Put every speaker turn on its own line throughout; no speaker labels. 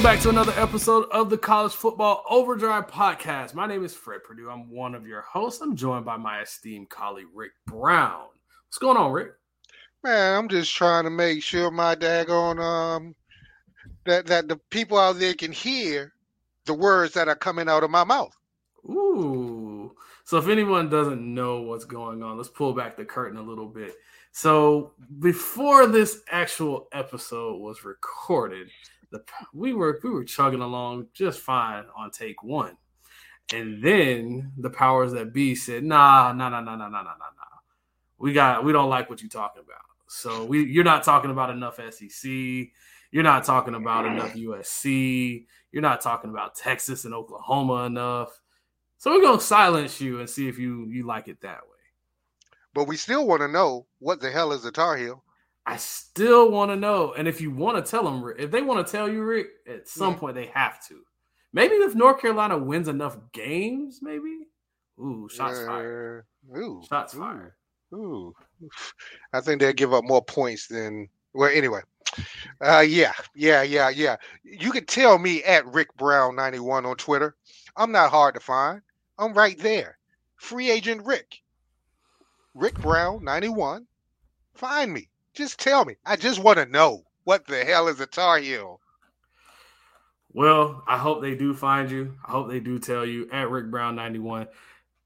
Welcome back to another episode of the College Football Overdrive Podcast. My name is Fred Purdue. I'm one of your hosts. I'm joined by my esteemed colleague Rick Brown. What's going on, Rick?
Man, I'm just trying to make sure my daggone um that that the people out there can hear the words that are coming out of my mouth.
Ooh. So if anyone doesn't know what's going on, let's pull back the curtain a little bit. So before this actual episode was recorded, the we were we were chugging along just fine on take one, and then the powers that be said, "Nah, nah, nah, nah, nah, nah, nah, nah, nah. We got we don't like what you're talking about. So we you're not talking about enough SEC. You're not talking about enough USC. You're not talking about Texas and Oklahoma enough. So we're gonna silence you and see if you you like it that way.
But we still want to know what the hell is a Tar Heel.
I still want to know. And if you want to tell them, if they want to tell you, Rick, at some yeah. point they have to. Maybe if North Carolina wins enough games, maybe. Ooh, shots uh, fired.
Ooh,
shots ooh, fired.
Ooh, I think they'll give up more points than. Well, anyway, uh, yeah, yeah, yeah, yeah. You can tell me at Rick Brown ninety one on Twitter. I'm not hard to find. I'm right there. Free agent Rick. Rick Brown ninety one. Find me. Just tell me. I just want to know what the hell is a Tar Heel.
Well, I hope they do find you. I hope they do tell you at Rick Brown 91.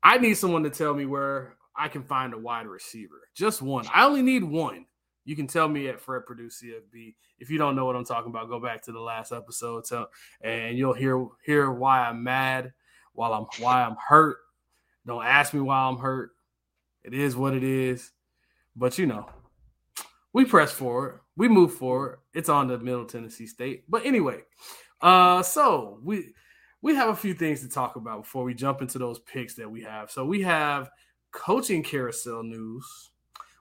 I need someone to tell me where I can find a wide receiver. Just one. I only need one. You can tell me at Fred Purdue CFB. If you don't know what I'm talking about, go back to the last episode tell, and you'll hear hear why I'm mad, while I'm why I'm hurt. Don't ask me why I'm hurt. It is what it is. But you know, we press forward, we move forward. It's on to Middle Tennessee State. But anyway, uh, so we we have a few things to talk about before we jump into those picks that we have. So we have coaching carousel news.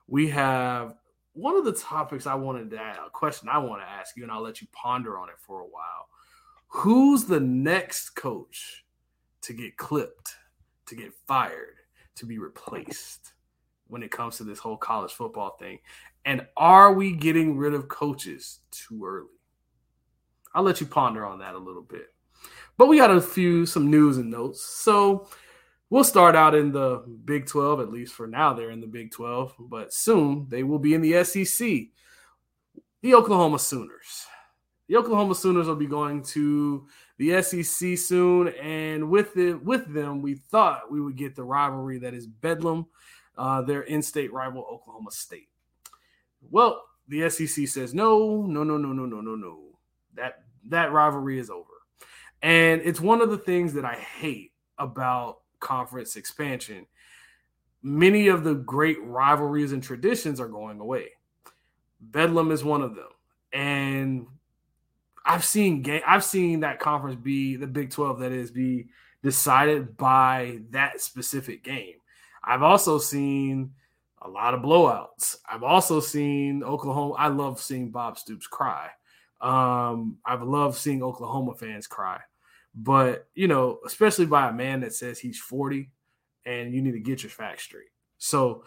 We have one of the topics I wanted to add, a question I want to ask you, and I'll let you ponder on it for a while. Who's the next coach to get clipped, to get fired, to be replaced when it comes to this whole college football thing? And are we getting rid of coaches too early? I'll let you ponder on that a little bit. But we got a few, some news and notes. So we'll start out in the Big 12, at least for now, they're in the Big 12, but soon they will be in the SEC. The Oklahoma Sooners. The Oklahoma Sooners will be going to the SEC soon, and with it, with them, we thought we would get the rivalry that is Bedlam, uh, their in-state rival Oklahoma State. Well, the SEC says no, no, no, no, no, no, no, no. That that rivalry is over. And it's one of the things that I hate about conference expansion. Many of the great rivalries and traditions are going away. Bedlam is one of them. And I've seen game I've seen that conference be the Big 12 that is be decided by that specific game. I've also seen a lot of blowouts. I've also seen Oklahoma. I love seeing Bob Stoops cry. Um, I've loved seeing Oklahoma fans cry. But, you know, especially by a man that says he's 40 and you need to get your facts straight. So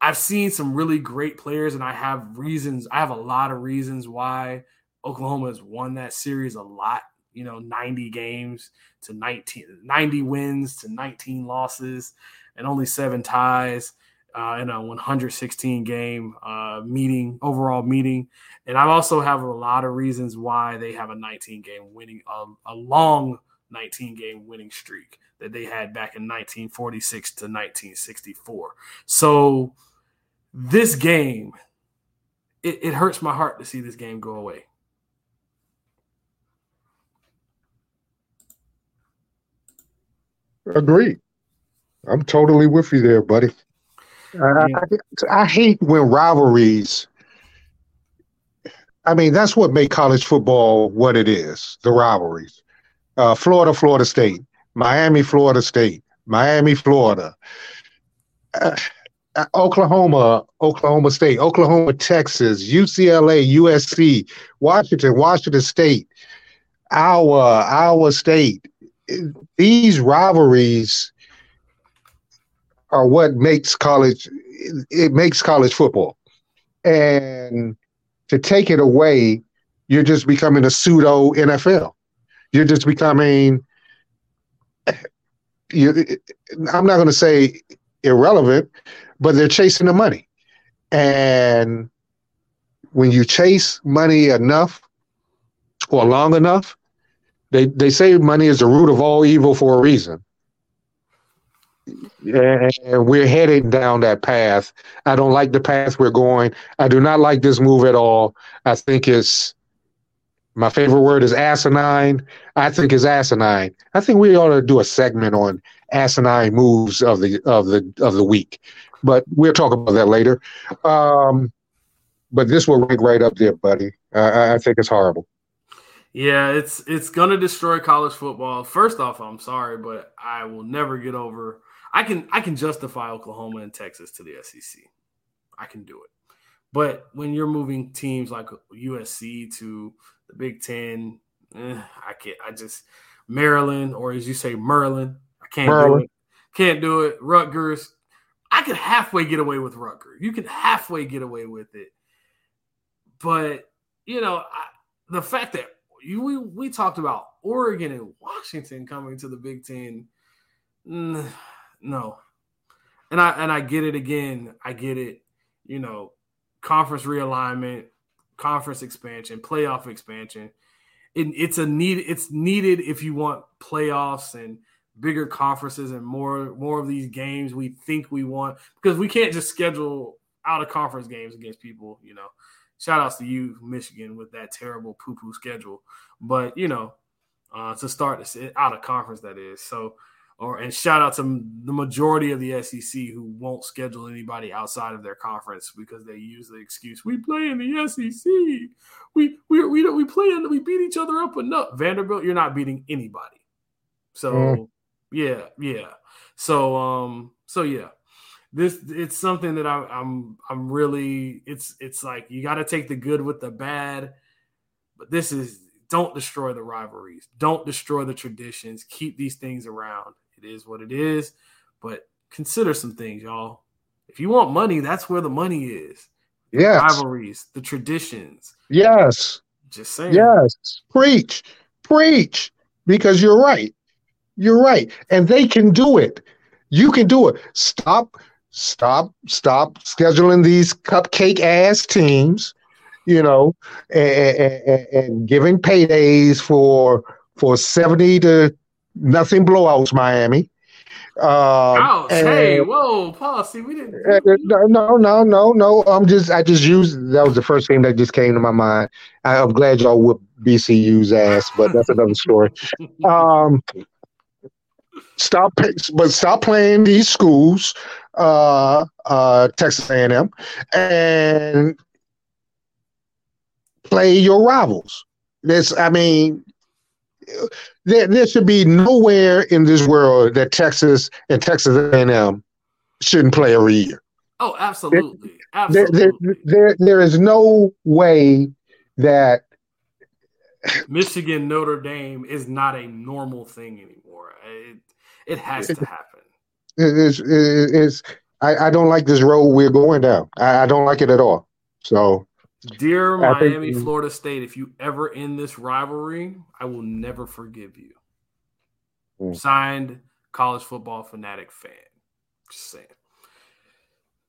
I've seen some really great players, and I have reasons. I have a lot of reasons why Oklahoma has won that series a lot. You know, 90 games to 19, 90 wins to 19 losses, and only seven ties uh, in a 116 game uh, meeting overall meeting, and I also have a lot of reasons why they have a 19 game winning a, a long 19 game winning streak that they had back in 1946 to 1964. So this game, it, it hurts my heart to see this game go away.
Agreed. I'm totally with you there, buddy. Uh, I, I hate when rivalries. I mean, that's what made college football what it is the rivalries. Uh, Florida, Florida State, Miami, Florida State, Miami, Florida, uh, uh Oklahoma, Oklahoma State, Oklahoma, Texas, UCLA, USC, Washington, Washington State, Iowa, Iowa State. These rivalries are what makes college it makes college football. And to take it away, you're just becoming a pseudo NFL. You're just becoming. You, I'm not going to say irrelevant, but they're chasing the money, and when you chase money enough or long enough, they they say money is the root of all evil for a reason. And we're heading down that path. I don't like the path we're going. I do not like this move at all. I think it's my favorite word is asinine. I think it's asinine. I think we ought to do a segment on asinine moves of the of the of the week, but we'll talk about that later. Um, but this will rank right up there, buddy. I, I think it's horrible.
Yeah, it's it's gonna destroy college football. First off, I'm sorry, but I will never get over. I can I can justify Oklahoma and Texas to the SEC. I can do it. But when you're moving teams like USC to the Big Ten, eh, I can't. I just Maryland or as you say Merlin, I can't do it. Can't do it. Rutgers, I could halfway get away with Rutgers. You can halfway get away with it. But you know, I, the fact that you we, we talked about Oregon and Washington coming to the Big Ten. No, and I and I get it again. I get it. You know, conference realignment, conference expansion, playoff expansion. It, it's a need. It's needed if you want playoffs and bigger conferences and more more of these games we think we want because we can't just schedule out of conference games against people. You know, shout outs to you, Michigan, with that terrible poo poo schedule. But you know, uh, to start this out of conference, that is. So, or and shout out to the majority of the SEC who won't schedule anybody outside of their conference because they use the excuse we play in the SEC. We we we we play and we beat each other up enough. Vanderbilt, you're not beating anybody. So mm. yeah, yeah. So um, so yeah this it's something that I, I'm I'm really it's it's like you got to take the good with the bad, but this is don't destroy the rivalries, don't destroy the traditions, keep these things around. It is what it is, but consider some things, y'all. If you want money, that's where the money is.
Yeah,
rivalries, the traditions.
Yes,
just saying.
Yes, preach, preach, because you're right. You're right, and they can do it. You can do it. Stop stop stop scheduling these cupcake ass teams you know and, and, and, giving paydays for for 70 to nothing blowouts miami
um, hey, whoa, Paul. See, we didn't. Uh,
no, no, no, no. I'm just, I just used that was the first thing that just came to my mind. I, am glad y'all whipped BCU's ass, but that's another story. um, stop, but stop playing these schools uh, uh, Texas A&M, and play your rivals. This, I mean, there, there should be nowhere in this world that Texas and Texas A&M shouldn't play every year.
Oh, absolutely, absolutely.
There, there, there, there is no way that
Michigan Notre Dame is not a normal thing anymore. It it has to happen
it's, it's I, I don't like this road we're going down. I, I don't like it at all. So,
dear Miami, Florida State, if you ever end this rivalry, I will never forgive you. Mm. Signed, college football fanatic fan. Just saying.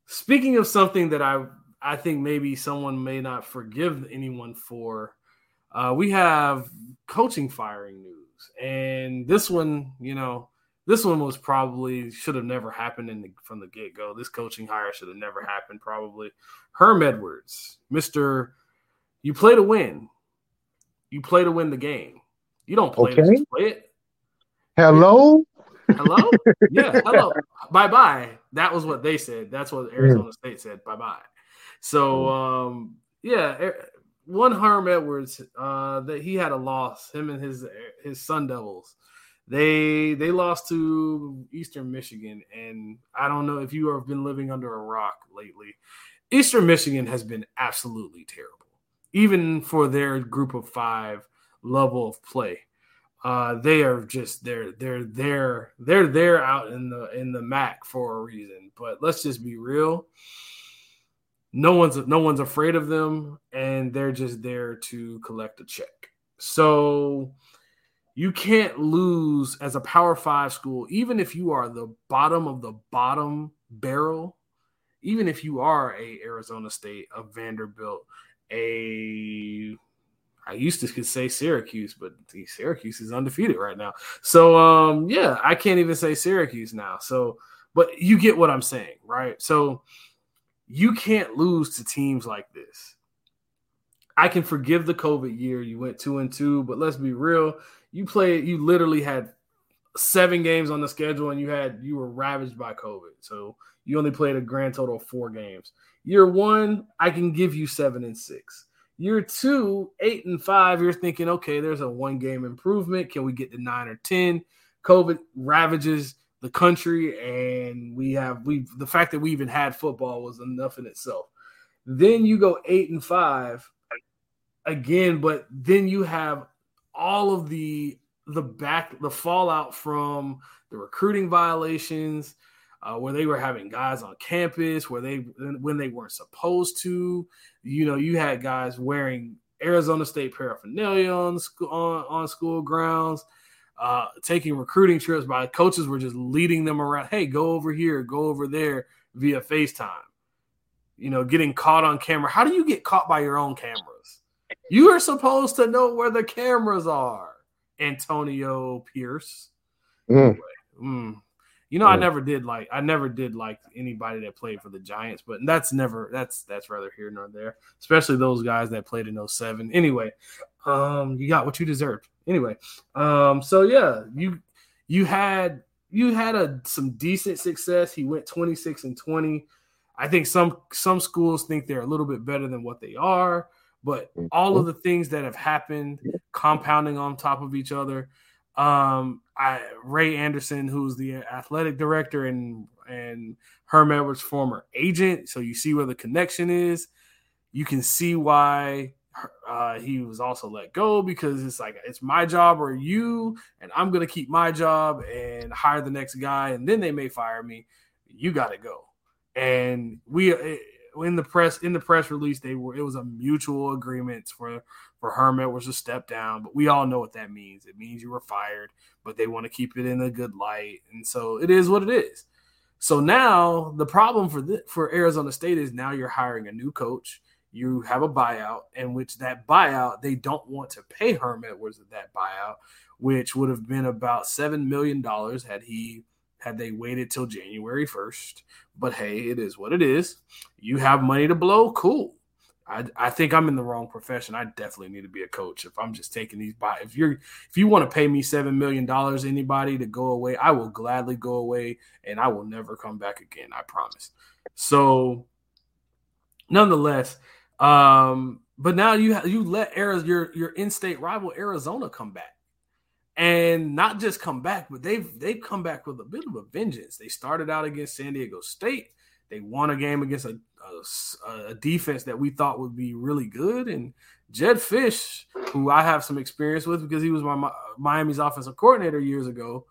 Speaking of something that I I think maybe someone may not forgive anyone for, uh, we have coaching firing news, and this one, you know, this one was probably should have never happened in the, from the get go. This coaching hire should have never happened. Probably Herm Edwards, Mister, you play to win. You play to win the game. You don't play okay. to play it.
Hello.
Hello. yeah. Hello. bye bye. That was what they said. That's what Arizona mm. State said. Bye bye. So um, yeah, one Herm Edwards uh, that he had a loss. Him and his his Sun Devils they they lost to Eastern Michigan, and I don't know if you have been living under a rock lately. Eastern Michigan has been absolutely terrible, even for their group of five level of play. Uh, they are just they're they're they're they're there out in the in the MAC for a reason. But let's just be real. No one's no one's afraid of them, and they're just there to collect a check. So You can't lose as a Power Five school, even if you are the bottom of the bottom barrel. Even if you are a Arizona State, a Vanderbilt, a I used to could say Syracuse, but Syracuse is undefeated right now. So um, yeah, I can't even say Syracuse now. So, but you get what I'm saying, right? So you can't lose to teams like this. I can forgive the COVID year. You went two and two, but let's be real. You played, you literally had seven games on the schedule and you had you were ravaged by COVID. So you only played a grand total of four games. Year one, I can give you seven and six. Year two, eight and five, you're thinking, okay, there's a one game improvement. Can we get to nine or 10? COVID ravages the country, and we have we the fact that we even had football was enough in itself. Then you go eight and five again, but then you have all of the the back the fallout from the recruiting violations, uh, where they were having guys on campus where they when they weren't supposed to. You know, you had guys wearing Arizona State paraphernalia on school, on, on school grounds, uh, taking recruiting trips by coaches were just leading them around. Hey, go over here, go over there via FaceTime. You know, getting caught on camera. How do you get caught by your own cameras? You are supposed to know where the cameras are, Antonio Pierce. Mm. Mm, you know, yeah. I never did like I never did like anybody that played for the Giants, but that's never that's that's rather here nor there. Especially those guys that played in 07. Anyway, um, you got what you deserved. Anyway, um, so yeah, you you had you had a some decent success. He went 26 and 20. I think some some schools think they're a little bit better than what they are, but all of the things that have happened compounding on top of each other um, I, Ray Anderson, who's the athletic director and and Herm Edwards' former agent, so you see where the connection is. You can see why uh, he was also let go because it's like it's my job or you, and I'm gonna keep my job and hire the next guy, and then they may fire me. You got to go, and we in the press in the press release they were it was a mutual agreement for for Herm was to step down, but we all know what that means. It means you were fired, but they want to keep it in a good light, and so it is what it is. So now the problem for the, for Arizona State is now you're hiring a new coach. You have a buyout, in which that buyout they don't want to pay Herm Edwards that buyout, which would have been about seven million dollars had he had they waited till January 1st. But hey, it is what it is. You have money to blow, cool. I, I think I'm in the wrong profession. I definitely need to be a coach. If I'm just taking these by, if you're if you want to pay me seven million dollars, anybody to go away, I will gladly go away, and I will never come back again. I promise. So, nonetheless, um, but now you you let Arizona, your your in-state rival Arizona come back and not just come back, but they've they've come back with a bit of a vengeance. They started out against San Diego State. They won a game against a, a, a defense that we thought would be really good, and Jedd Fisch, who I have some experience with because he was my Miami's offensive coordinator years ago,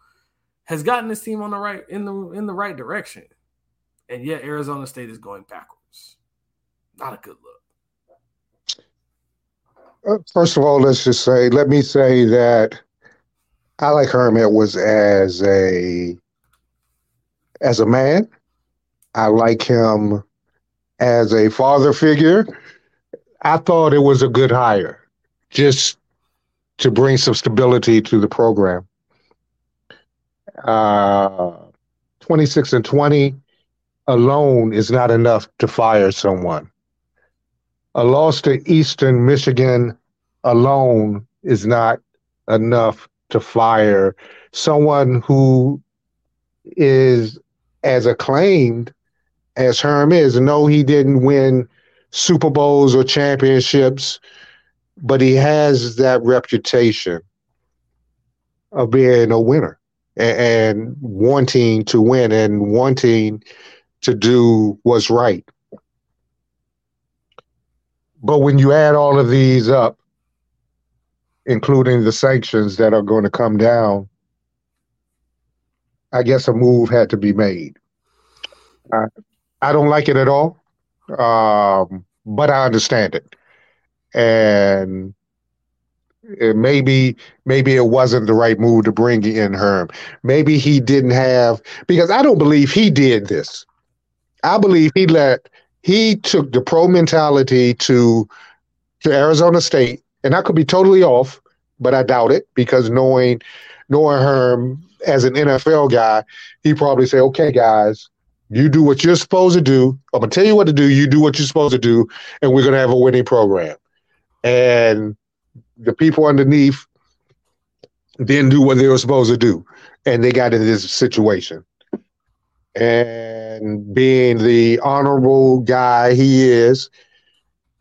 has gotten this team on the right in the in the right direction, and yet Arizona State is going backwards. Not a good look.
Uh, first of all, let's just say, let me say that I like Herm Edwards as a as a man. I like him as a father figure. I thought it was a good hire, just to bring some stability to the program. Uh, 26 and 20 alone is not enough to fire someone. A loss to Eastern Michigan alone is not enough to fire someone who is as acclaimed as Herm is. No, he didn't win Super Bowls or championships, but he has that reputation of being a winner and, and wanting to win and wanting to do what's right. But when you add all of these up, including the sanctions that are going to come down, I guess a move had to be made. I, I don't like it at all, um, but I understand it. And maybe maybe it wasn't the right move to bring in Herm. Maybe he didn't have because I don't believe he did this. I believe he let he took the pro mentality to to Arizona State, and I could be totally off, but I doubt it because knowing knowing Herm as an NFL guy, he probably say, "Okay, guys, you do what you're supposed to do. I'm gonna tell you what to do. You do what you're supposed to do, and we're gonna have a winning program." And the people underneath didn't do what they were supposed to do, and they got in this situation. And being the honorable guy he is,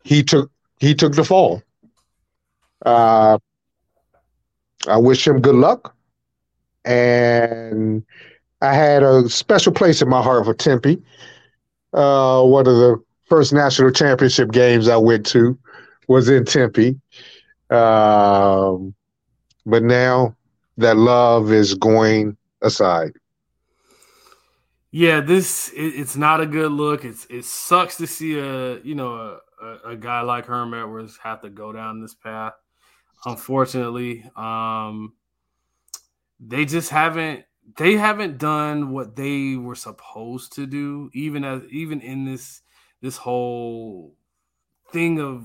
he took he took the fall. Uh, I wish him good luck, and I had a special place in my heart for Tempe. Uh, one of the first national championship games I went to was in Tempe. Um, but now that love is going aside.
Yeah, this it, it's not a good look. It's it sucks to see a you know a, a, a, guy like Herm Edwards have to go down this path. Unfortunately, um, they just haven't they haven't done what they were supposed to do. Even as even in this this whole thing of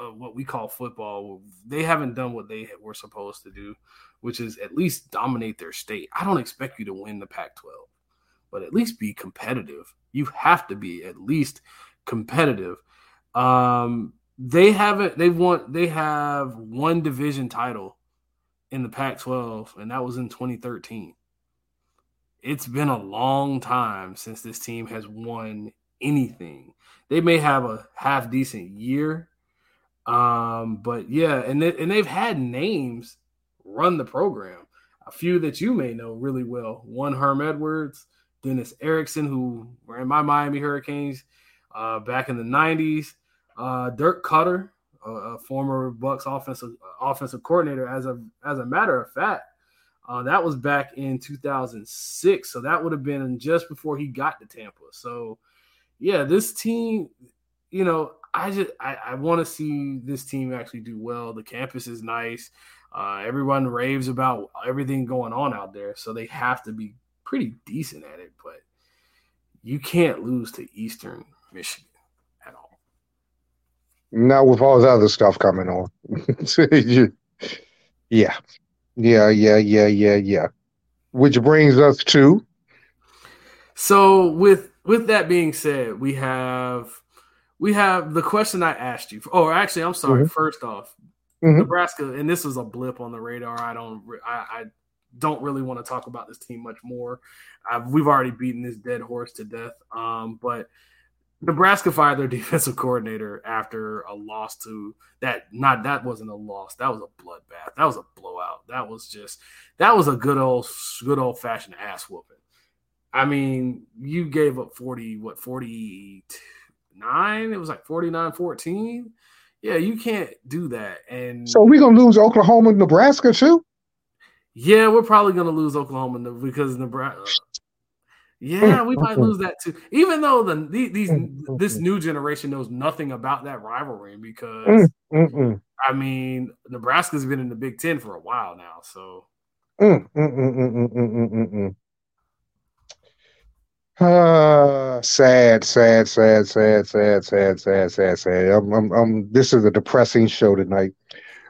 uh, what we call football, they haven't done what they were supposed to do, which is at least dominate their state. I don't expect you to win the Pac 12, but at least be competitive. You have to be at least competitive. Um, they haven't, they've won, they have one division title in the Pac 12, and that was in 2013. It's been a long time since this team has won anything. They may have a half decent year, um, but yeah, and they, and they've had names run the program. A few that you may know really well. One Herm Edwards, Dennis Erickson, who were in my Miami Hurricanes uh, back in the '90s. Uh, Dirk Koetter, a, a, former Bucks offensive offensive coordinator. As a as a matter of fact, uh, that was back in 2006. So that would have been just before he got to Tampa. So yeah, this team, you know, I just I, I want to see this team actually do well. The campus is nice. Uh, everyone raves about everything going on out there, so they have to be pretty decent at it. But you can't lose to Eastern Michigan.
Not with all the other stuff coming on. yeah, yeah, yeah, yeah, yeah, yeah. Which brings us to.
So with with that being said, we have we have the question I asked you. Oh, actually, I'm sorry. Mm-hmm. First off, mm-hmm. Nebraska, and this was a blip on the radar. I don't, I, I don't really want to talk about this team much more. I've, we've already beaten this dead horse to death. Um, but Nebraska fired their defensive coordinator after a loss to that. Not that wasn't a loss. That was a bloodbath. That was a blowout. That was just that was a good old good old fashioned ass whooping. I mean, you gave up forty what 49? It was like 49 14. Yeah, you can't do that. And
so we're gonna lose Oklahoma, Nebraska too.
Yeah, we're probably gonna lose Oklahoma because Nebraska. Yeah, mm, we might lose that too. Even though the these mm, this new generation knows nothing about that rivalry because mm, I mean Nebraska's been in the Big Ten for a while now, so.
Uh, sad, sad, sad, sad, sad, sad, sad, sad, sad. I'm, I'm, I'm, this is a depressing show tonight.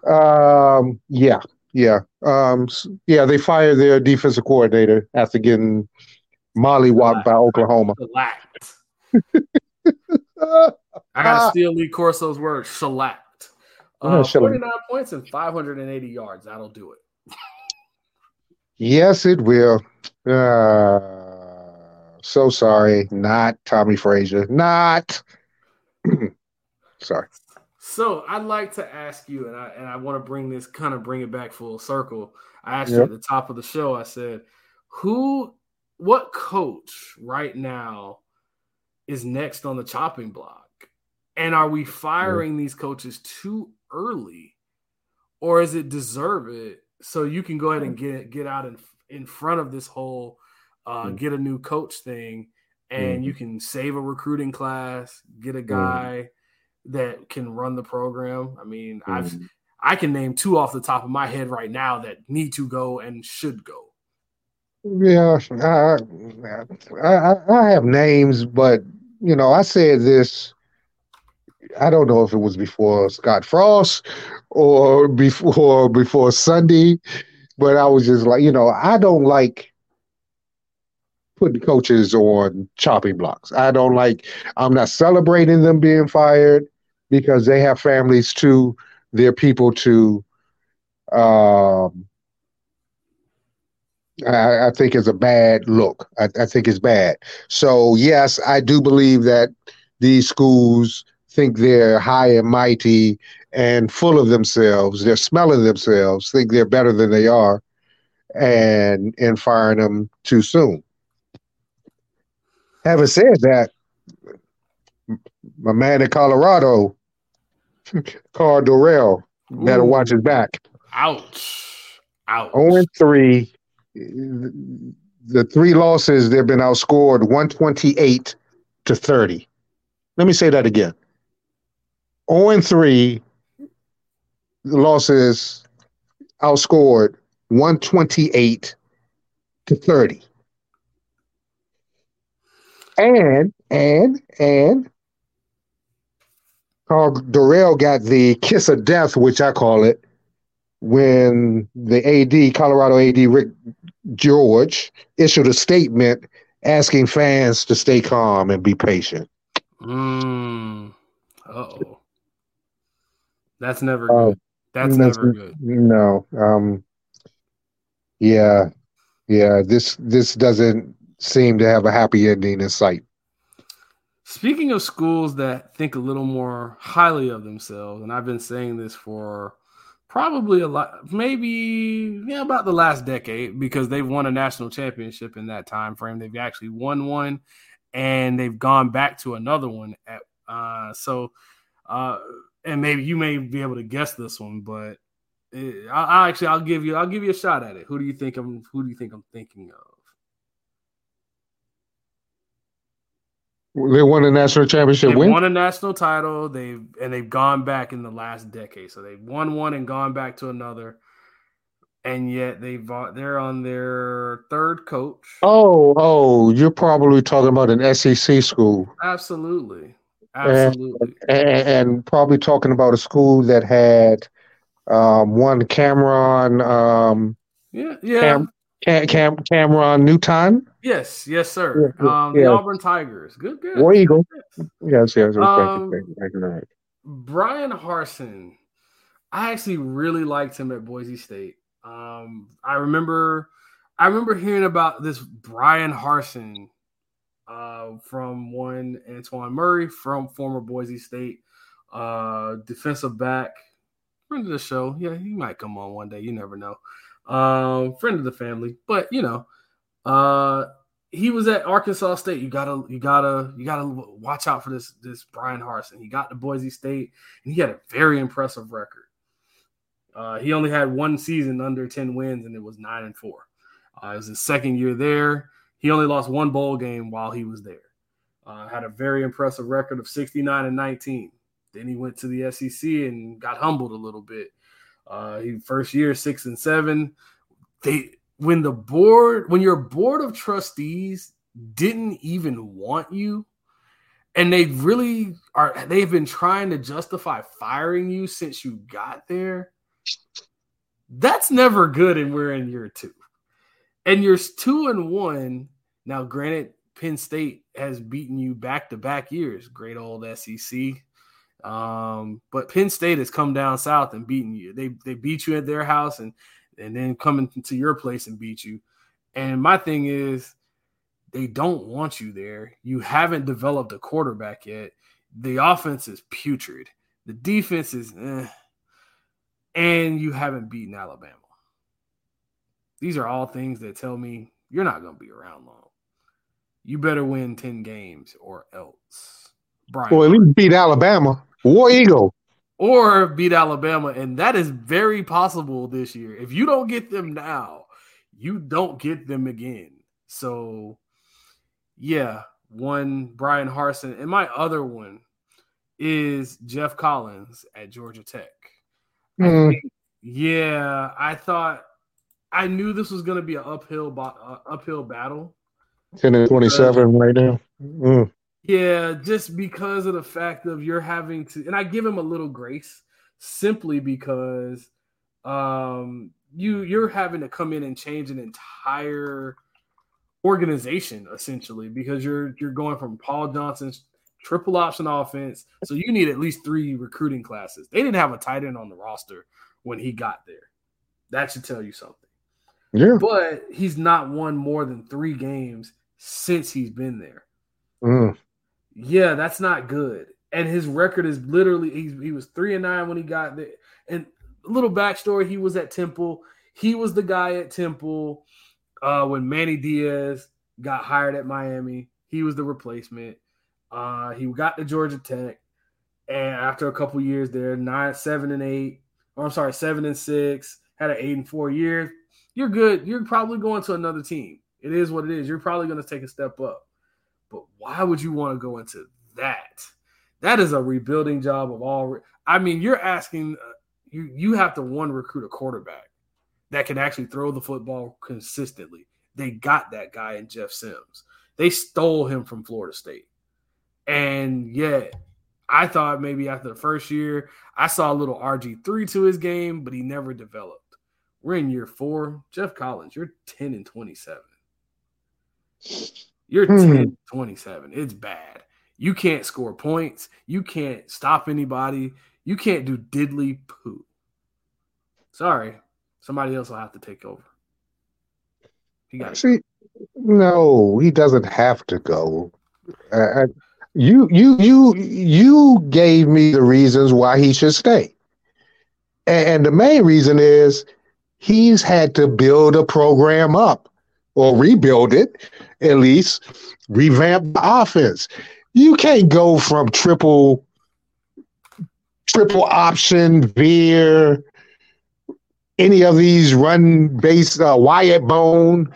Um, yeah, yeah, um, yeah. They fired their defensive coordinator after getting mollywopped by Oklahoma.
I gotta steal Lee Corso's words. Shellacked. Uh, 49 points and 580 yards. That'll do it.
yes, it will. Uh, so sorry. Not Tommie Frazier. Not. sorry.
So I'd like to ask you, and I and I want to bring this kind of bring it back full circle. I asked yep. you at the top of the show. I said, "Who, what coach right now is next on the chopping block? And are we firing these coaches too early, or is it deserve it so you can go ahead and get get out in in front of this whole uh, mm. get a new coach thing, and mm. you can save a recruiting class, get a mm. guy mm. that can run the program. I mean, I've. I can name two off the top of my head right now that need to go and should go.
Yeah, I, I, I have names, but you know, I said this. I don't know if it was before Scott Frost or before before Sunday, but I was just like, you know, I don't like putting coaches on chopping blocks. I don't like. I'm not celebrating them being fired because they have families too. They're people to um, I, I think is a bad look. I, I think it's bad. So yes, I do believe that these schools think they're high and mighty and full of themselves. They're smelling themselves, think they're better than they are, and and firing them too soon. Having said that, my man in Colorado, Karl Dorrell, better watch his back.
Ouch. Ouch.
0 3 the three losses they've been outscored 128 to 30 let me say that again. 0 and 3 losses outscored 128 to 30 and and and Karl Dorrell got the kiss of death, which I call it, when the AD, Colorado AD Rick George, issued a statement asking fans to stay calm and be patient.
Mm. oh. That's never uh, good. That's, that's never good.
No. Um yeah. Yeah, this this doesn't seem to have a happy ending in sight.
Speaking of schools that think a little more highly of themselves, and I've been saying this for probably a lot maybe yeah, about the last decade because they've won a national championship in that time frame. They've actually won one and they've gone back to another one at uh, so uh, and maybe you may be able to guess this one but it, I, I actually i'll give you i'll give you a shot at it. Who do you think i'm who do you think i'm thinking of
They won a national championship.
They
win?
won a national title. They've and they've gone back in the last decade. So they've won one and gone back to another, and yet they've they're on their third coach.
Oh, oh, you're probably talking about an SEC school.
Absolutely, absolutely,
and, and, and probably talking about a school that had um, one Cameron. Um,
yeah, yeah. Cam,
Cam, Cam, Cameron Newton.
Yes, yes, sir. Yeah, um, yeah. The Auburn Tigers. Good, good.
War Eagle. Yes, yes.
Um, Bryan Harsin. I actually really liked him at Boise State. Um, I remember, I remember hearing about this Bryan Harsin uh, from one Antoine Murray from former Boise State uh, defensive back. Friend of the show. Yeah, he might come on one day. You never know. Um, friend of the family, but you know, uh, he was at Arkansas State. You gotta, you gotta, you gotta watch out for this this Bryan Harsin. He got to Boise State, and he had a very impressive record. Uh, he only had one season under ten wins, and it was nine and four. Uh, it was his second year there. He only lost one bowl game while he was there. Uh, had a very impressive record of 69 and 19. Then he went to the SEC and got humbled a little bit. Uh, first year six and seven. They when the board, when your board of trustees didn't even want you, and they really are, they've been trying to justify firing you since you got there. That's never good, and we're in year two. And you're two and one. Now, granted, Penn State has beaten you back to back years. Great old SEC. Um, but Penn State has come down south and beaten you. They they beat you at their house and and then coming to your place and beat you. And my thing is, they don't want you there. You haven't developed a quarterback yet. The offense is putrid. The defense is, eh, and you haven't beaten Alabama. These are all things that tell me you're not going to be around long. You better win 10 games or else.
Brian. Well, at least beat Alabama. War Eagle
or beat Alabama. And that is very possible this year. If you don't get them now, you don't get them again. So, yeah, one Bryan Harsin. And my other one is Geoff Collins at Georgia Tech.
Mm,
Yeah, I thought I knew this was going to be an uphill uh, uphill battle.
10 and 27 right now. Mm,
Yeah, just because of the fact of you're having to, and I give him a little grace simply because um, you you're having to come in and change an entire organization essentially because you're you're going from Paul Johnson's triple option offense, so you need at least three recruiting classes. They didn't have a tight end on the roster when he got there. That should tell you something.
yeah.
But he's not won more than three games since he's been there.
Mm,
Yeah, that's not good. And his record is literally he's, he was three and nine when he got there. And little backstory: he was at Temple. He was the guy at Temple uh, when Manny Diaz got hired at Miami. He was the replacement. Uh, he got to Georgia Tech, and after a couple years there, nine, seven, and eight, or I'm sorry, seven and six, had an eight and four year. You're good. You're probably going to another team. It is what it is. You're probably going to take a step up. But why would you want to go into that? That is a rebuilding job of all. Re- I mean, you're asking uh, you you have to one recruit a quarterback that can actually throw the football consistently. They got that guy in Jeff Sims. They stole him from Florida State, and yet I thought maybe after the first year I saw a little RG three to his game, but he never developed. We're in year four. Geoff Collins, you're ten and twenty seven. You're
Hmm.
10 27. It's bad. You can't score points. You can't stop anybody. You can't do diddly poo. Sorry. Somebody else will have to take over. You got it.
See, no, he doesn't have to go. Uh, you, you, you, you gave me the reasons why he should stay, and, and the main reason is he's had to build a program up or rebuild it, at least revamp the offense. You can't go from triple, triple option veer, any of these run based uh, wishbone.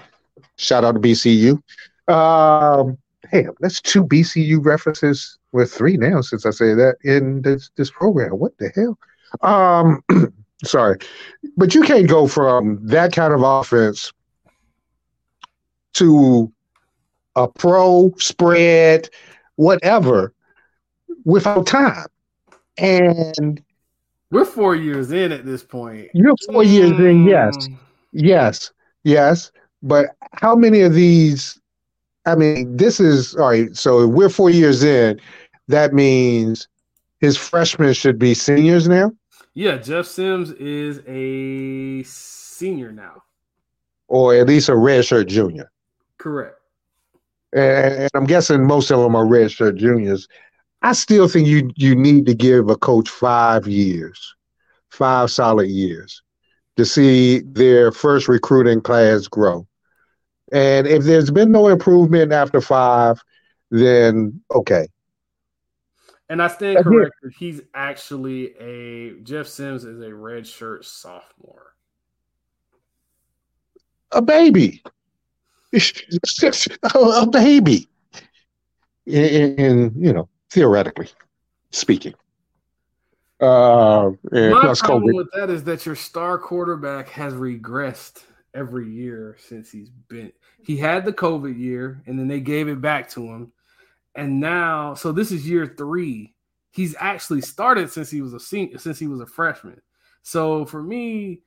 Shout out to BCU. Um, damn, that's two BCU references. Well, three now since I say that in this this program. What the hell? Um, sorry, but you can't go from that kind of offense to a pro spread, whatever, without time. And
We're four years in at this point.
you're four years in, yes.
Mm,
Yes, yes. But how many of these? I mean, this is all right. So if we're four years in. That means his freshmen should be seniors now,
Yeah, Jeff Sims is a senior now.
or at least a redshirt junior.
Correct.
And, I'm guessing most of them are redshirt juniors. I still think you you need to give a coach five years, five solid years, to see their first recruiting class grow. And if there's been no improvement after five, then okay.
And I stand corrected. He's actually a Jeff Sims is a red shirt sophomore.
a baby, a, a baby, in, in, in, you know theoretically speaking. Uh,
My problem with that is that your star quarterback has regressed every year since he's been. He had the COVID year, and then they gave it back to him, and now, so this is year three. He's actually started since he was a senior, since he was a freshman. So for me,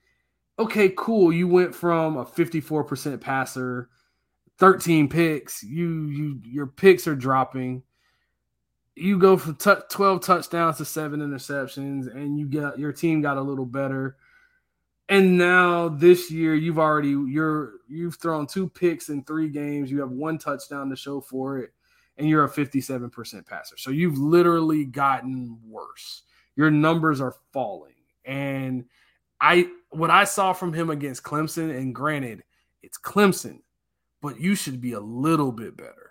okay, cool. You went from a fifty-four percent passer, thirteen picks. You you your picks are dropping. You go from t- 12 touchdowns to seven interceptions and you got your team got a little better. And now this year you've already you're you've thrown two picks in three games. You have one touchdown to show for it and you're a 57% passer. So you've literally gotten worse. Your numbers are falling. And i what i saw from him against clemson and granted it's clemson but you should be a little bit better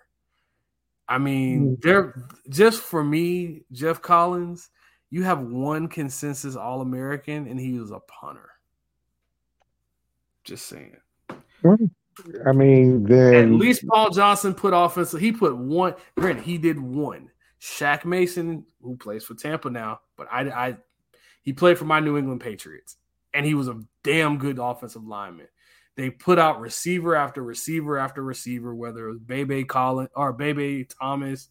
I mean, mm-hmm. they're just for me, Geoff Collins, you have one consensus All American, and he was a punter. Just saying.
I mean, then At
least Paul Johnson put offensive. He put one. Granted, he did one. Shaq Mason, who plays for Tampa now, but I, I, He played for my New England Patriots, and he was a damn good offensive lineman. They put out receiver after receiver after receiver, whether it was Bebe Collins or Bebe Thomas,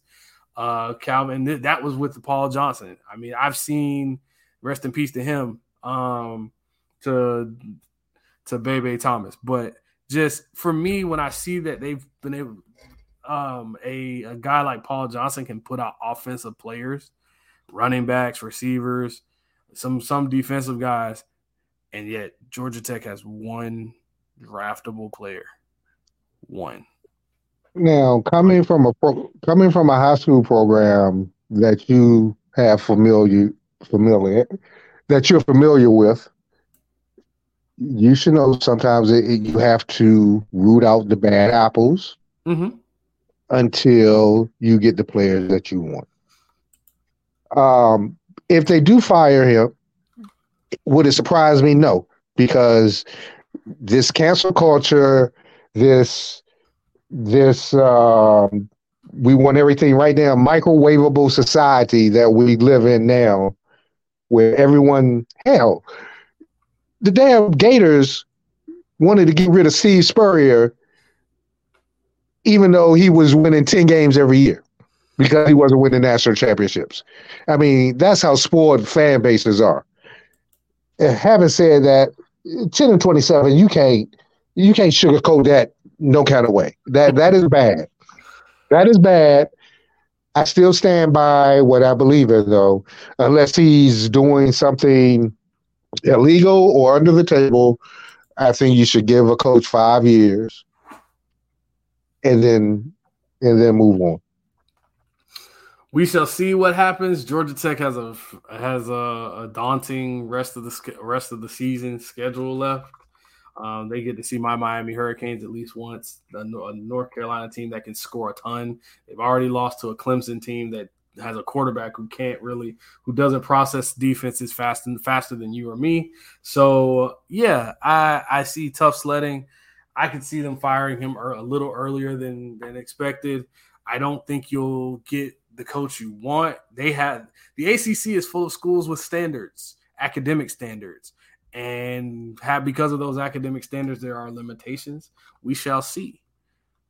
uh, Calvin. That was with Paul Johnson. I mean, I've seen rest in peace to him, um, to to Bebe Thomas. But just for me, when I see that they've been able, um, a a guy like Paul Johnson can put out offensive players, running backs, receivers, some some defensive guys, and yet Georgia Tech has one draftable player. One.
Now, coming from a pro, coming from a high school program that you have familiar familiar that you're familiar with, you should know sometimes it, it, you have to root out the bad apples
mm-hmm.
until you get the players that you want. Um, if they do fire him, would it surprise me? No, because this cancel culture, this this um, we want everything right now, microwavable society that we live in now, where everyone hell, the damn Gators wanted to get rid of Steve Spurrier, even though he was winning 10 games every year because he wasn't winning national championships. I mean, that's how spoiled fan bases are. And having said that, 10 and 27, you can't you can't sugarcoat that no kind of way. That that is bad. That is bad. I still stand by what I believe in though, unless he's doing something illegal or under the table. I think you should give a coach five years and then and then move on.
We shall see what happens. Georgia Tech has a has a, a daunting rest of the rest of the season schedule left. Um, they get to see my Miami Hurricanes at least once, a, a North Carolina team that can score a ton. They've already lost to a Clemson team that has a quarterback who can't really, who doesn't process defenses fast and faster than you or me. So yeah, I I see tough sledding. I can see them firing him a little earlier than than expected. I don't think you'll get the coach you want. They have the ACC is full of schools with standards, academic standards and have because of those academic standards, there are limitations. We shall see.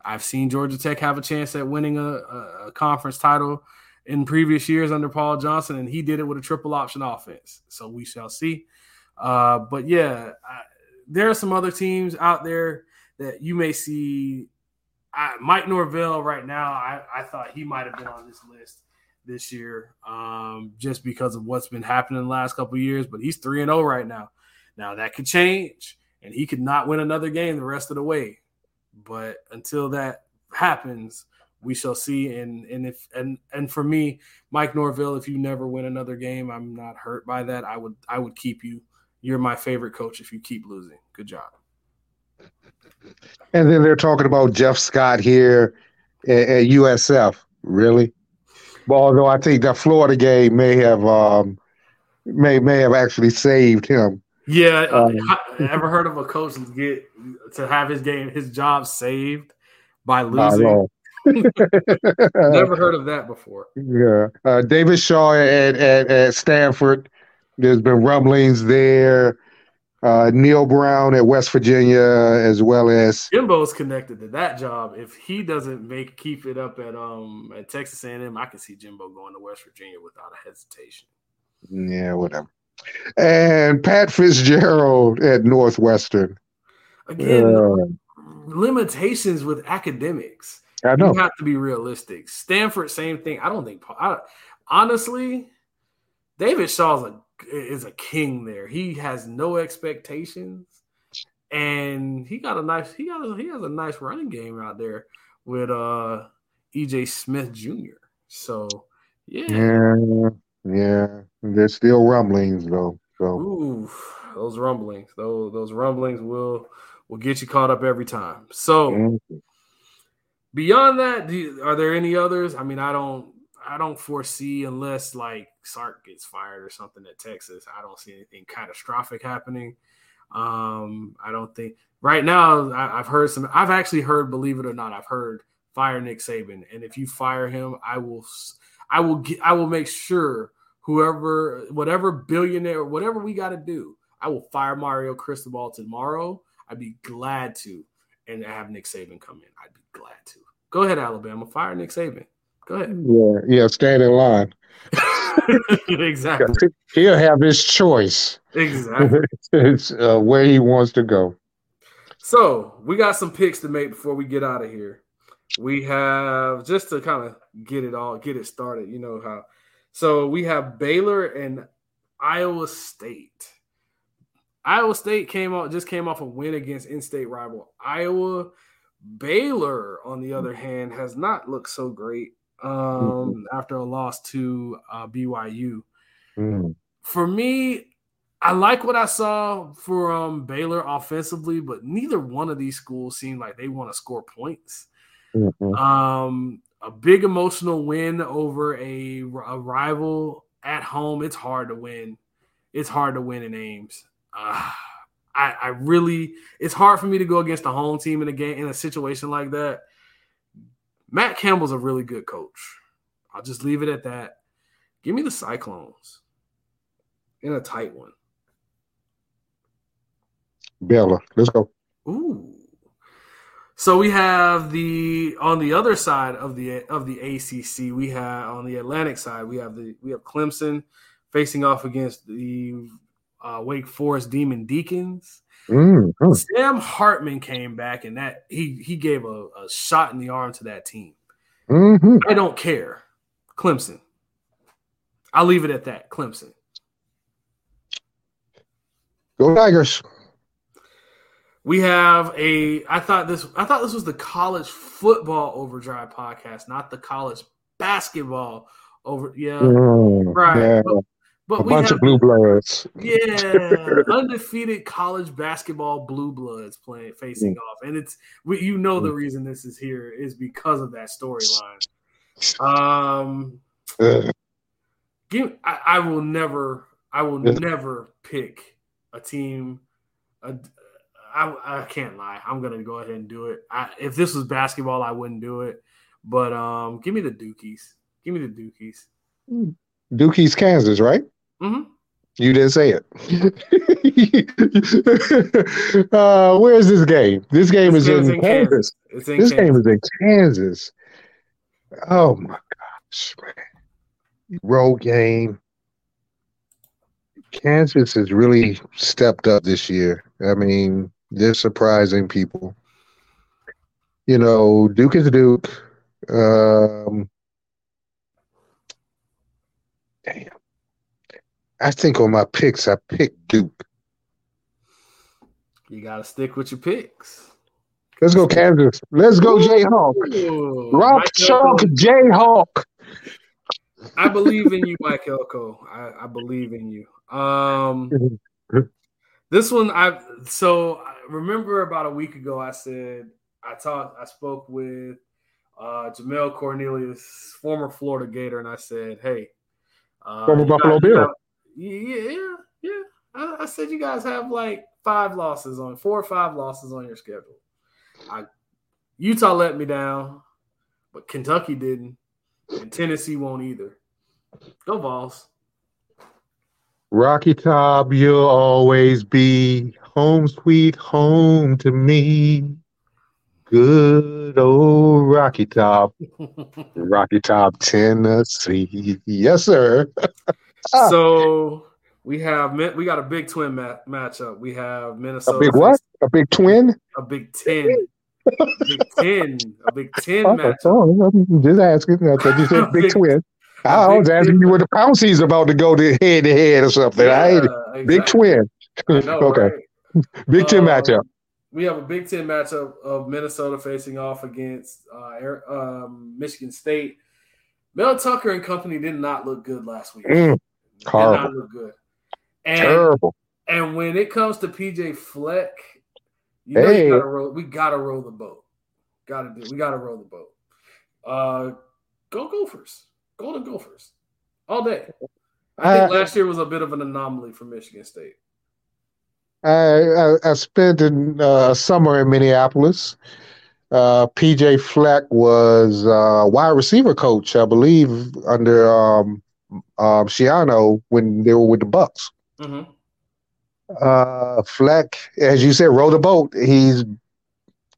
I've seen Georgia Tech have a chance at winning a, a, conference title in previous years under Paul Johnson, and he did it with a triple option offense. So we shall see. Uh, but yeah, I, there are some other teams out there that you may see. I, Mike Norvell right now, I, I thought he might have been on this list this year um, just because of what's been happening the last couple years. But he's three and zero oh right now. Now that could change, and he could not win another game the rest of the way. But until that happens, we shall see. And and if and and for me, Mike Norvell, if you never win another game, I'm not hurt by that. I would I would keep you. You're my favorite coach if you keep losing. Good job.
And then they're talking about Jeff Scott here at, at USF. Really? Well, although I think that Florida game may have um, may may have actually saved him
yeah, um, ever heard of a coach get to have his game, his job saved by losing? Never heard of that before.
Yeah, uh, David Shaw at, at, at Stanford. There's been rumblings there. Uh, Neal Brown at West Virginia, as well as
Jimbo's connected to that job. If he doesn't make keep it up at um at Texas A&M, I can see Jimbo going to West Virginia without a hesitation.
Yeah, whatever and Pat Fitzgerald at Northwestern.
Again, uh, limitations with academics.
I know.
You have to be realistic. Stanford, same thing. I don't think. I, honestly, David Shaw's a is a king there. He has no expectations, and he got a nice. He got a, he has a nice running game out there with uh EJ Smith Jr. So yeah.
Yeah. Yeah, there's still rumblings though. So
Ooh, those rumblings, those those rumblings will will get you caught up every time. So mm-hmm. beyond that, you, are there any others? I mean, I don't I don't foresee unless like Sark gets fired or something at Texas. I don't see anything catastrophic happening. Um, I don't think right now. I, I've heard some. I've actually heard, believe it or not, I've heard fire Nick Saban, and if you fire him, I will I will get I will make sure whoever, whatever billionaire, whatever we got to do. I will fire Mario Cristobal tomorrow. I'd be glad to, and have Nick Saban come in. I'd be glad to. Go ahead, Alabama. Fire Nick Saban. Go ahead.
Yeah, yeah. Stand in line.
exactly.
He'll have his choice.
Exactly.
it's uh, where he wants to go.
So we got some picks to make before we get out of here. We have just to kind of get it all, get it started. You know how. So we have Baylor and Iowa State. Iowa State came out just came off a win against in-state rival Iowa. Baylor, on the other hand, has not looked so great um, mm-hmm. after a loss to uh, BYU. Mm. For me, I like what I saw from Baylor offensively, but neither one of these schools seemed like they want to score points. Mm-hmm. Um, a big emotional win over a, a, rival at home. It's hard to win. It's hard to win in Ames. Uh, I, I really, it's hard for me to go against the home team in a game in a situation like that. Matt Campbell's a really good coach. I'll just leave it at that. Give me the Cyclones in a tight one.
Bella, let's go.
Ooh. So we have the on the other side of the of the ACC. We have on the Atlantic side. We have the we have Clemson facing off against the uh, Wake Forest Demon Deacons. Mm-hmm. Sam Hartman came back and that he he gave a, a shot in the arm to that team. Mm-hmm. I don't care. Clemson. I'll leave it at that. Clemson.
Go Tigers.
We have a I thought this I thought this was the college football overdrive podcast, not the college basketball over yeah. Mm, right. Yeah. But,
a bunch of blue bloods.
Yeah, undefeated college basketball blue bloods playing facing mm. off, and it's we, you know the mm. reason this is here is because of that storyline. Um, give I, I, will never I will never pick a team. I, I can't lie. I'm gonna go ahead and do it. I, if this was basketball, I wouldn't do it. But um, give me the Dukies. Give me the Dukies.
Dukies, Kansas, right? Mm-hmm. You didn't say it. uh, where's this game? This game this is in, in, Kansas. Kansas. In this Kansas. game is in Kansas. Oh my gosh, man. Road game. Kansas has really stepped up this year. I mean, they're surprising people. You know, Duke is Duke. Um, damn. I think on my picks, I picked Duke.
You got to stick with your picks.
Let's go, Kansas. Let's go, Jayhawk. Rock Chalk Jayhawk.
I believe in you, Mike Elko. I, I believe in you. Um, this one, I so I remember about a week ago, I said I talked, I spoke with uh, Jemalle Cornelius, former Florida Gator, and I said, "Hey,
uh, former Buffalo Bill."
Yeah, yeah, yeah. I, I, said you guys have like five losses on four or five losses on your schedule. I Utah let me down, but Kentucky didn't, and Tennessee won't either. Go Vols.
Rocky Top, you'll always be home sweet home to me. Good old Rocky Top. Rocky Top, Tennessee. Yes, sir.
Ah. So we have we got a Big Twin mat- matchup. We have Minnesota.
A big what? A Big Twin?
A Big Ten. big Ten. A Big Ten oh, matchup. Oh,
just asking. I thought you said Big, big Twin. I was asking you where the Pouncey's about to go to head to head or something. Yeah, I exactly. Big Twin. Know, okay. Right? Big Ten um, matchup.
We have a Big Ten matchup of Minnesota facing off against uh, um, Michigan State. Mel Tucker and company did not look good last week. Mm. Horrible. Did not look good. And, Terrible. And when it comes to PJ Fleck, you know hey. you gotta roll, we gotta roll the boat. Gotta do. We gotta roll the boat. Uh, go Gophers. Golden Gophers. All day. I think uh, last year was a bit of an anomaly for Michigan State.
I I, I spent a uh, summer in Minneapolis. Uh, PJ Fleck was uh, wide receiver coach, I believe, under um, um, Schiano when they were with the Bucks.
Mm-hmm.
Uh, Fleck, as you said, rowed a boat. He's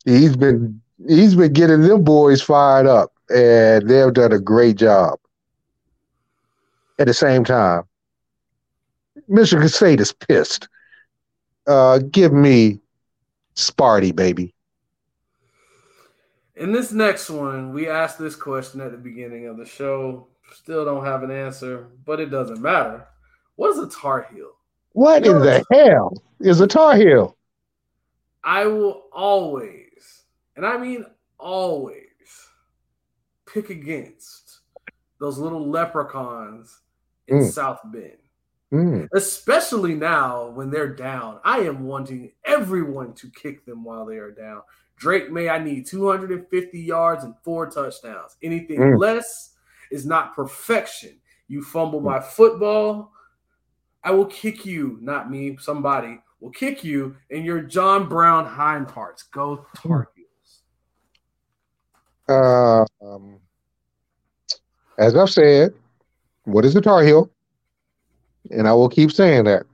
he's been he's been getting them boys fired up, and they've done a great job. At the same time, Michigan State is pissed. Uh, give me Sparty, baby.
In this next one, we asked this question at the beginning of the show. Still don't have an answer, but it doesn't matter. What is a Tar Heel?
What
You
in the hell is a Tar Heel?
I will always, and I mean always, pick against those little leprechauns in
Mm.
South Bend.
Mm,
Especially now when they're down. I am wanting everyone to kick them while they are down. Drake Maye, I need 250 yards and four touchdowns. Anything
Mm.
less is not perfection. You fumble my football, I will kick you, not me, somebody will kick you in your John Brown hind parts. Go Tar Heels.
Um, as I've said, what is a Tar Heel? And I will keep saying that.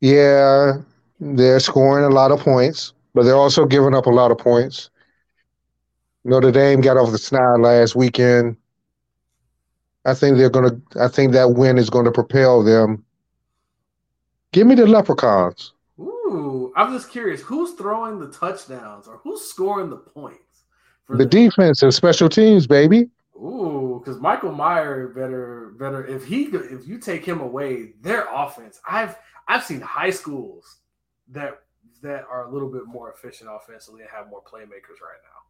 Yeah, they're scoring a lot of points, but they're also giving up a lot of points. Notre Dame got off the snide last weekend. I think they're gonna. I think that win is going to propel them. Give me the Leprechauns.
Ooh, I'm just curious who's throwing the touchdowns or who's scoring the points for
The defense and special teams, baby.
Ooh, because Michael Mayer better better if he if you take him away, their offense. I've I've seen high schools that that are a little bit more efficient offensively and have more playmakers right now.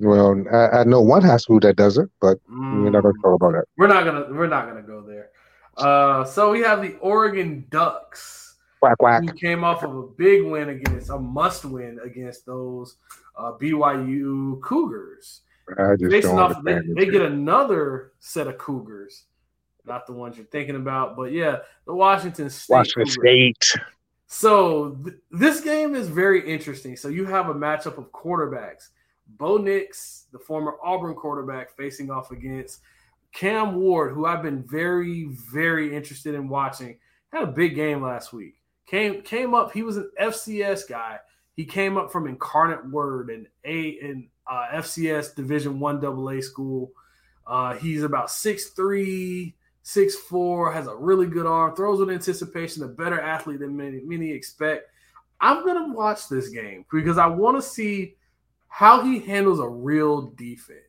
Well, I, I know one high school that does it, but we're not going to
Mm,
talk about that.
we're not gonna we're not gonna go there. Uh, so we have the Oregon Ducks
Quack quack.
who came off of a big win against a must win against those uh, BYU Cougars. Facing off, they, they get another set of Cougars, not the ones you're thinking about, but yeah, the Washington State.
Washington
Cougars.
State.
So th- this game is very interesting. So you have a matchup of quarterbacks: Bo Nix, the former Auburn quarterback, facing off against Cam Ward, who I've been very, very interested in watching. Had a big game last week. Came came up. He was an FCS guy. He came up from Incarnate Word and a in uh, FCS Division One AA school. Uh, he's about 6'3", 6'4", has a really good arm, throws with anticipation, a better athlete than many many expect. I'm gonna watch this game because I want to see how he handles a real defense.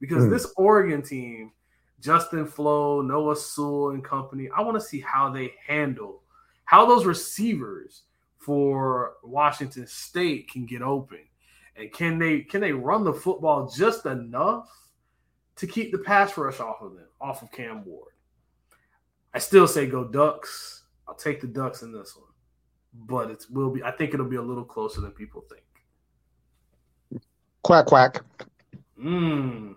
Because
Hmm.
this Oregon team, Justin Flowe, Noah Sewell, and company, I want to see how they handle how those receivers for Washington State can get open, and can they can they run the football just enough to keep the pass rush off of them, off of Cam Ward. I still say go Ducks. I'll take the Ducks in this one, but it will be. I think it'll be a little closer than people think.
Quack quack.
Mm.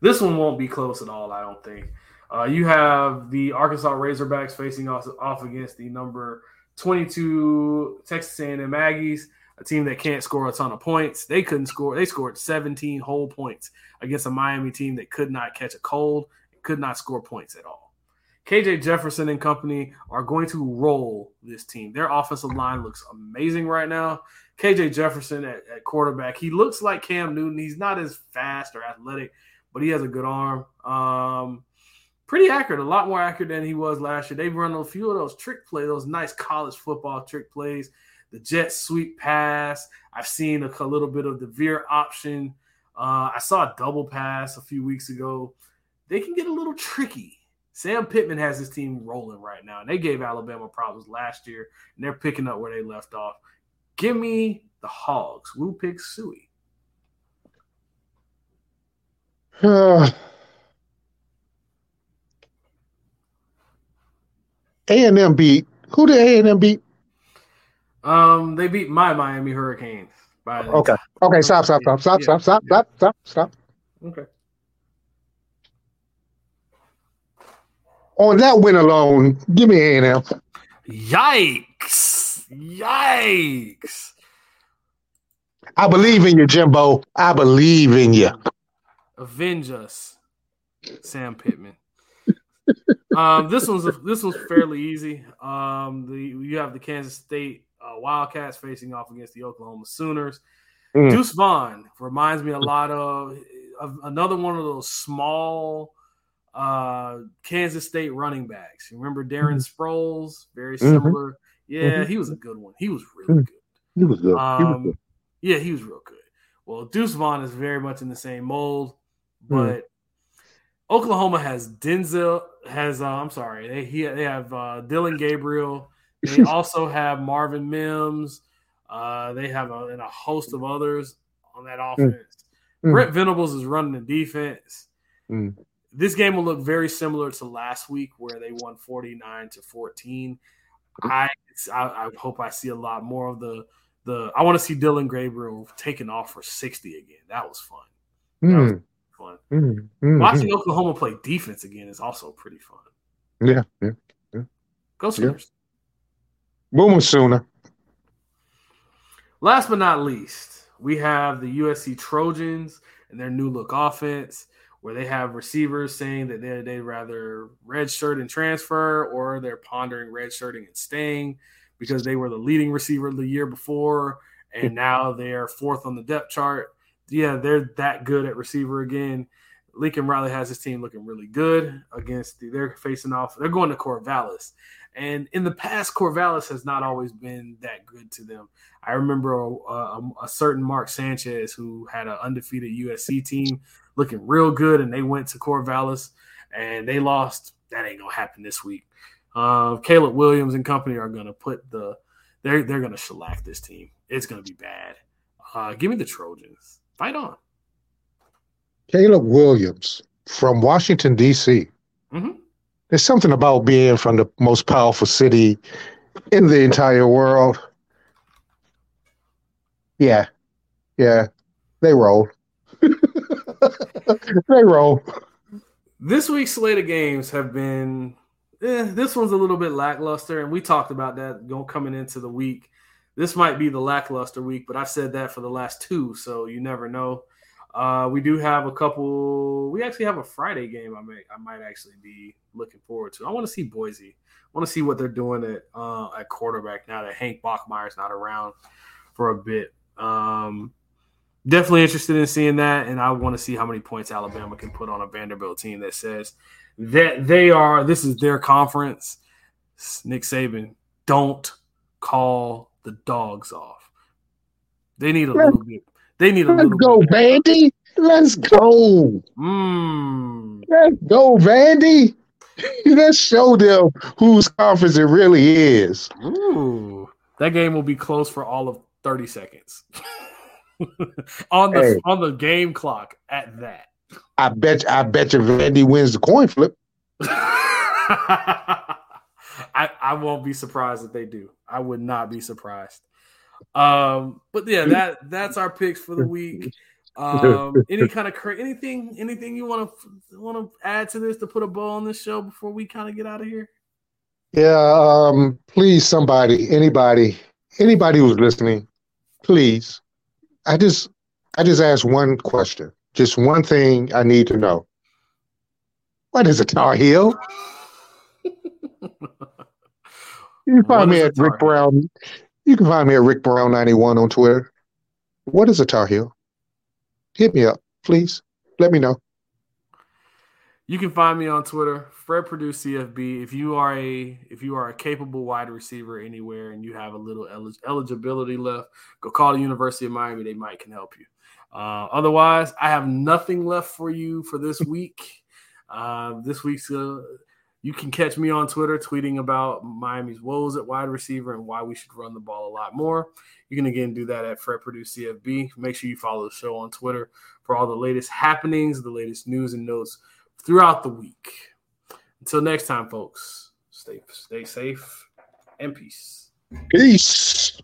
This one won't be close at all, I don't think. Uh, you have the Arkansas Razorbacks facing off, off against the number 22 Texas A&M Aggies, a team that can't score a ton of points. They couldn't score. They scored 17 whole points against a Miami team that could not catch a cold, could not score points at all. KJ Jefferson and company are going to roll this team. Their offensive line looks amazing right now. KJ Jefferson at, at quarterback, he looks like Cam Newton. He's not as fast or athletic, but he has a good arm. Um, pretty accurate, a lot more accurate than he was last year. They've run a few of those trick plays, those nice college football trick plays. The jet sweep pass. I've seen a, a little bit of the veer option. Uh, I saw a double pass a few weeks ago. They can get a little tricky. Sam Pittman has his team rolling right now, and they gave Alabama problems last year, and they're picking up where they left off. Give me the Hogs. Woo Pig
Sooie. A&M beat. Who did A&M beat?
Um, they beat my Miami Hurricanes. By
Okay. Okay, stop, stop, stop, stop,
Yeah.
stop, stop, stop, stop, stop.
Okay.
On that win alone, give me A&M.
Yikes! Yikes!
I believe in you, Jimbo. I believe in you.
Avenge us, Sam Pittman. um, this one's this one's fairly easy. Um, the you have the Kansas State uh, Wildcats facing off against the Oklahoma Sooners. Mm. Deuce Vaughn reminds me a lot of, of another one of those small uh, Kansas State running backs. You remember Darren mm-hmm. Sproles? Very mm-hmm. similar. Mm-hmm. Yeah, mm-hmm. he was a good one. He was really good.
He was good.
Um, he was good. Yeah, he was real good. Well, Deuce Vaughn is very much in the same mold, hmm. but mm. Oklahoma has Denzel has uh, I'm sorry they he, they have uh, Dillon Gabriel. They also have Marvin Mims. Uh, they have a, and a host of others on that hmm. offense. Mm. Brent Venables is running the defense. Mm. This game will look very similar to last week where they won 49 to 14. I, I, I hope I see a lot more of the the. I want to see Dillon Gabriel taking off for sixty again. That was fun. That mm. was fun. Mm. Mm. Watching Oklahoma play defense again is also pretty fun.
Yeah, yeah, yeah.
Go Sooners.
Yeah. Boom sooner.
Last but not least, we have the USC Trojans and their new look offense where they have receivers saying that they they rather redshirt and transfer, or they're pondering redshirting and staying because they were the leading receiver the year before, and now they're fourth on the depth chart. Yeah, they're that good at receiver again. Lincoln Riley has his team looking really good against. The, they're facing off. They're going to Corvallis, and in the past, Corvallis has not always been that good to them. I remember a, a, a certain Mark Sanchez who had an undefeated USC team looking real good, and they went to Corvallis and they lost. That ain't gonna happen this week. Uh, Caleb Williams and company are gonna put the they're they're gonna shellac this team. It's gonna be bad. Uh, give me the Trojans. Fight on.
Caleb Williams from Washington D.C. Mm-hmm. There's something about being from the most powerful city in the entire world. Yeah, yeah, they roll. they roll.
This week's slate of games have been. Eh, this one's a little bit lackluster, and we talked about that going coming into the week. This might be the lackluster week, but I've said that for the last two, so you never know. Uh, we do have a couple. We actually have a Friday game. I may, I might actually be looking forward to. I want to see Boise. I want to see what they're doing at uh, at quarterback now that Hank Bachmeier's not around for a bit. Um, definitely interested in seeing that, and I want to see how many points Alabama can put on a Vanderbilt team that says that they are. This is their conference. Nick Saban, don't call the dogs off. They need a little bit. They need a
let's. Go, Vandy. Let's go.
Mm.
Let's go, Vandy. Let's show them whose conference it really is.
Ooh, that game will be close for all of thirty seconds. on the hey. on the game clock at that.
I bet I bet you Vandy wins the coin flip.
I, I won't be surprised if they do. I would not be surprised. Um, but yeah, that that's our picks for the week. Um, any kind of cra- anything anything you want to want to add to this to put a bow on this show before we kind of get out of here?
Yeah, um, please, somebody, anybody, anybody who's listening, please I just I just ask one question. Just one thing I need to know. What is a Tar Heel? You find me at Rick Brown. You can find me at Rick Brown ninety one on Twitter. What is a Tar Heel? Hit me up, please. Let me know.
You can find me on Twitter, Fred Purdue CFB. If you are a if you are a capable wide receiver anywhere and you have a little elig- eligibility left, go call the University of Miami. They might can help you. Uh, otherwise, I have nothing left for you for this week. Uh, this week's uh, you can catch me on Twitter tweeting about Miami's woes at wide receiver and why we should run the ball a lot more. You can again do that at Fred Purdue CFB. Make sure you follow the show on Twitter for all the latest happenings, the latest news and notes throughout the week. Until next time, folks, stay stay safe and peace.
Peace.